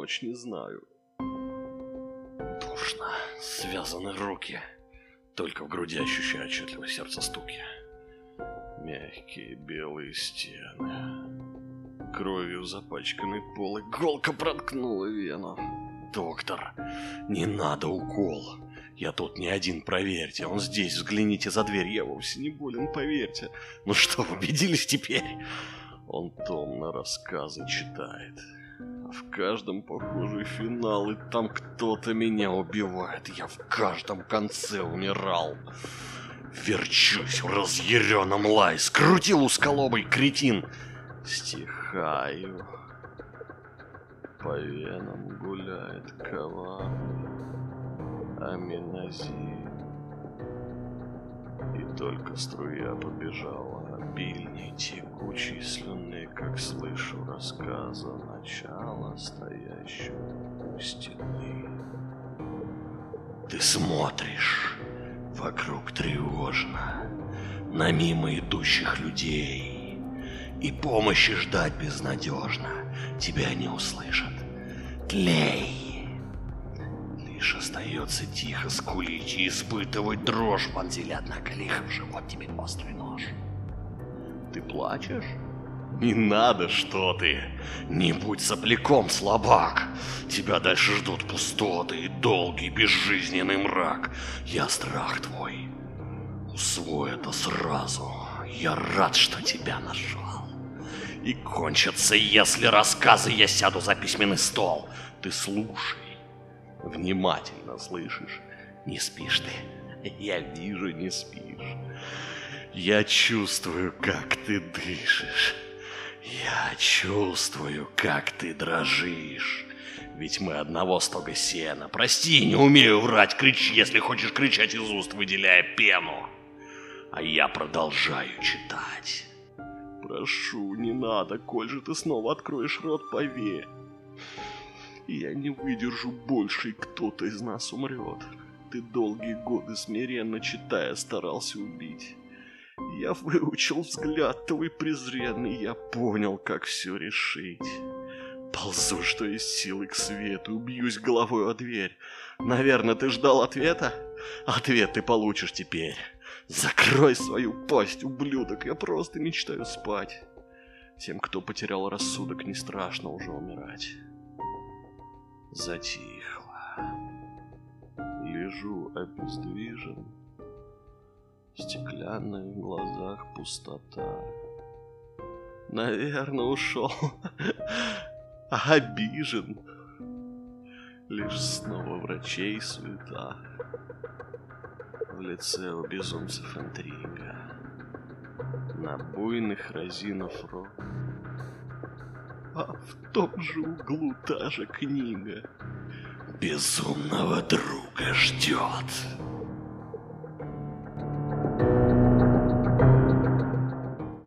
ночь, не знаю. Душно, связаны руки. Только в груди ощущаю отчетливо сердце стуки. Мягкие белые стены. Кровью запачканный пол, иголка проткнула вену. Доктор, не надо укол. Я тут не один, проверьте. Он здесь, взгляните за дверь. Я вовсе не болен, поверьте. Ну что, убедились теперь? Он томно рассказы читает. А в каждом похожий финал, и там кто-то меня убивает. Я в каждом конце умирал. Верчусь в разъяренном лай, скрутил усколобый кретин. Стихаю. По венам гуляет коварный аминозин. Только струя побежала, обильней текучей слюны, как слышу рассказа начала стоящего у стены. Ты смотришь, вокруг тревожно, на мимо идущих людей, и помощи ждать безнадежно, тебя не услышат. Тлей! Лишь остается тихо скулить и испытывать дрожь, вонзили, однако лихо в живот тебе острый нож. Ты плачешь? Не надо, что ты. Не будь сопляком, слабак. Тебя дальше ждут пустоты и долгий безжизненный мрак. Я страх твой. Усвой это сразу. Я рад, что тебя нашел. И кончится, если рассказы я сяду за письменный стол. Ты слушай. Внимательно слышишь. Не спишь ты. Я вижу, не спишь. Я чувствую, как ты дышишь. Я чувствую, как ты дрожишь. Ведь мы одного стога сена. Прости, не умею врать. Кричи, если хочешь кричать из уст, выделяя пену. А я продолжаю читать. Прошу, не надо, коль же ты снова откроешь рот, поверь. Я не выдержу больше, и кто-то из нас умрет. Ты долгие годы смиренно читая старался убить. Я выучил взгляд твой презренный, я понял, как все решить. Ползу, что из силы к свету, бьюсь головой о дверь. Наверное, ты ждал ответа? Ответ ты получишь теперь. Закрой свою пасть, ублюдок, я просто мечтаю спать. Тем, кто потерял рассудок, не страшно уже умирать. Затихло. Лежу обездвижен. В стеклянных глазах пустота. Наверное, ушел. Обижен. Лишь снова врачей суета. В лице у безумцев интрига. На буйных разинов рот. А в том же углу та же книга. Безумного друга ждет.